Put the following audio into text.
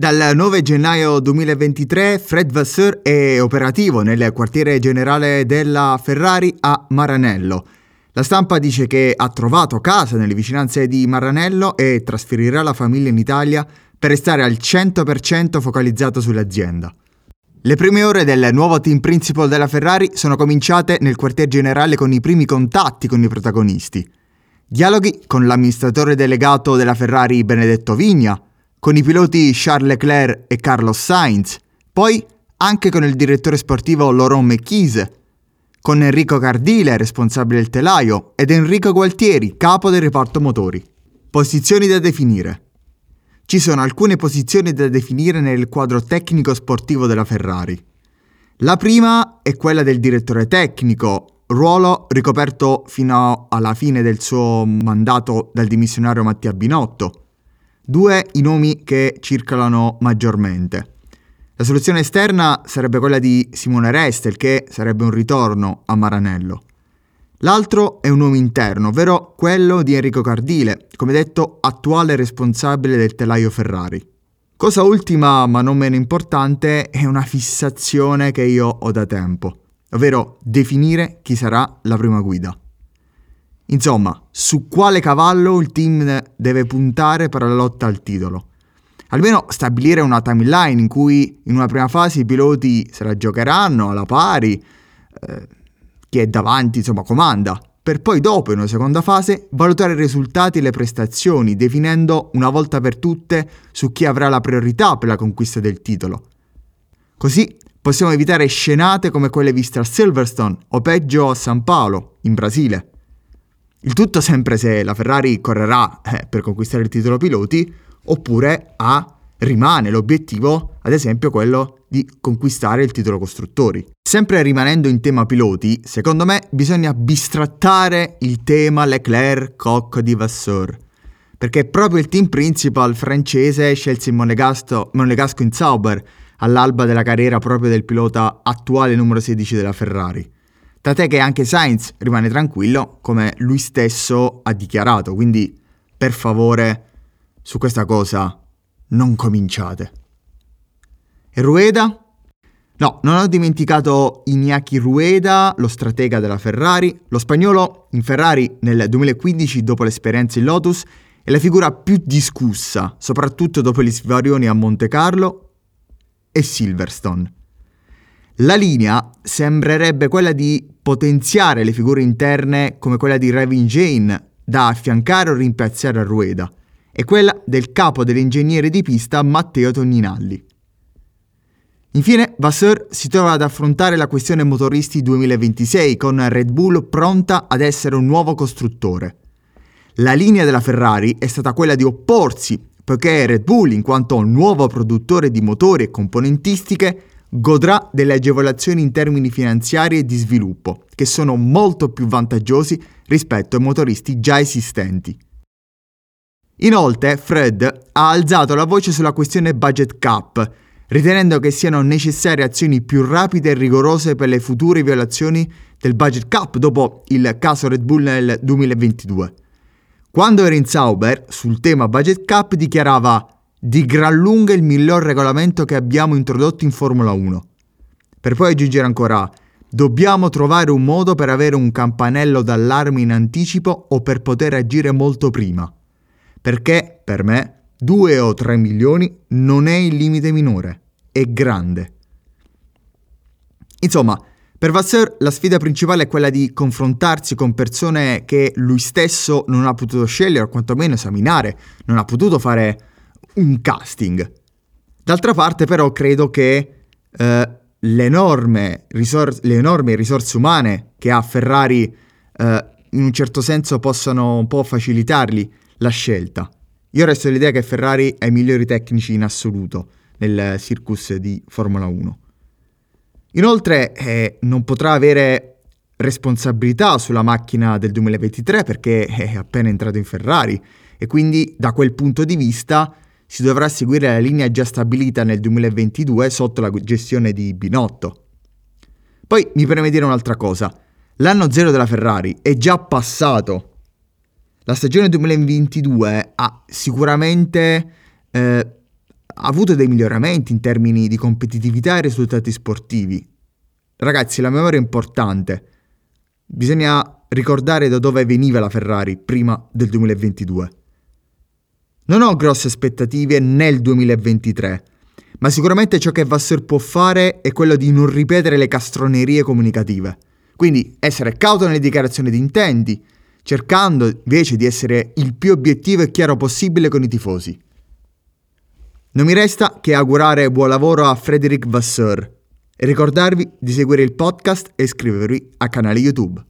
Dal 9 gennaio 2023 Fred Vasseur è operativo nel quartiere generale della Ferrari a Maranello. La stampa dice che ha trovato casa nelle vicinanze di Maranello e trasferirà la famiglia in Italia per restare al 100% focalizzato sull'azienda. Le prime ore del nuovo team principal della Ferrari sono cominciate nel quartier generale con i primi contatti con i protagonisti. Dialoghi con l'amministratore delegato della Ferrari Benedetto Vigna, con i piloti Charles Leclerc e Carlos Sainz, poi anche con il direttore sportivo Laurent Mechise, con Enrico Cardile, responsabile del telaio, ed Enrico Gualtieri, capo del reparto motori. Posizioni da definire. Ci sono alcune posizioni da definire nel quadro tecnico sportivo della Ferrari. La prima è quella del direttore tecnico, ruolo ricoperto fino alla fine del suo mandato dal dimissionario Mattia Binotto. Due i nomi che circolano maggiormente. La soluzione esterna sarebbe quella di Simone Restel, che sarebbe un ritorno a Maranello. L'altro è un nome interno, ovvero quello di Enrico Cardile, come detto attuale responsabile del telaio Ferrari. Cosa ultima ma non meno importante è una fissazione che io ho da tempo, ovvero definire chi sarà la prima guida. Insomma, su quale cavallo il team deve puntare per la lotta al titolo. Almeno stabilire una timeline in cui in una prima fase i piloti se la giocheranno alla pari, eh, chi è davanti insomma comanda, per poi dopo in una seconda fase valutare i risultati e le prestazioni, definendo una volta per tutte su chi avrà la priorità per la conquista del titolo. Così possiamo evitare scenate come quelle viste a Silverstone o peggio a San Paolo, in Brasile. Il tutto sempre se la Ferrari correrà eh, per conquistare il titolo piloti oppure A rimane l'obiettivo, ad esempio, quello di conquistare il titolo costruttori. Sempre rimanendo in tema piloti, secondo me bisogna bistrattare il tema Leclerc-Koch di Vasseur, perché proprio il team principal francese scelse il monegasco in Sauber all'alba della carriera proprio del pilota attuale numero 16 della Ferrari. Tant'è che anche Sainz rimane tranquillo, come lui stesso ha dichiarato, quindi per favore su questa cosa non cominciate. E Rueda? No, non ho dimenticato Iñaki Rueda, lo stratega della Ferrari. Lo spagnolo in Ferrari nel 2015, dopo l'esperienza in Lotus, è la figura più discussa, soprattutto dopo gli svarioni a Monte Carlo e Silverstone. La linea sembrerebbe quella di potenziare le figure interne come quella di Revin Jane da affiancare o rimpiazzare a Rueda e quella del capo dell'ingegnere di pista Matteo Togninalli. Infine, Vasseur si trova ad affrontare la questione motoristi 2026 con Red Bull pronta ad essere un nuovo costruttore. La linea della Ferrari è stata quella di opporsi, poiché Red Bull, in quanto nuovo produttore di motori e componentistiche, godrà delle agevolazioni in termini finanziari e di sviluppo, che sono molto più vantaggiosi rispetto ai motoristi già esistenti. Inoltre, Fred ha alzato la voce sulla questione budget cap, ritenendo che siano necessarie azioni più rapide e rigorose per le future violazioni del budget cap dopo il caso Red Bull nel 2022. Quando era in Sauber, sul tema budget cap, dichiarava di gran lunga il miglior regolamento che abbiamo introdotto in Formula 1. Per poi aggiungere ancora, dobbiamo trovare un modo per avere un campanello d'allarme in anticipo o per poter agire molto prima. Perché, per me, 2 o 3 milioni non è il limite minore, è grande. Insomma, per Vasseur la sfida principale è quella di confrontarsi con persone che lui stesso non ha potuto scegliere o quantomeno esaminare, non ha potuto fare un casting. D'altra parte però credo che eh, le, enorme risor- le, enormi risorse umane che ha Ferrari eh, in un certo senso possano un po' facilitargli la scelta. Io resto l'idea che Ferrari ha i migliori tecnici in assoluto nel circus di Formula 1. Inoltre eh, non potrà avere responsabilità sulla macchina del 2023 perché è appena entrato in Ferrari e quindi da quel punto di vista si dovrà seguire la linea già stabilita nel 2022 sotto la gestione di Binotto. Poi mi preme dire un'altra cosa. L'anno zero della Ferrari è già passato. La stagione 2022 ha sicuramente eh, avuto dei miglioramenti in termini di competitività e risultati sportivi. Ragazzi, la memoria è importante. Bisogna ricordare da dove veniva la Ferrari prima del 2022. Non ho grosse aspettative nel 2023, ma sicuramente ciò che Vasseur può fare è quello di non ripetere le castronerie comunicative. Quindi essere cauto nelle dichiarazioni di intenti, cercando invece di essere il più obiettivo e chiaro possibile con i tifosi. Non mi resta che augurare buon lavoro a Frederic Vasseur e ricordarvi di seguire il podcast e iscrivervi al canale YouTube.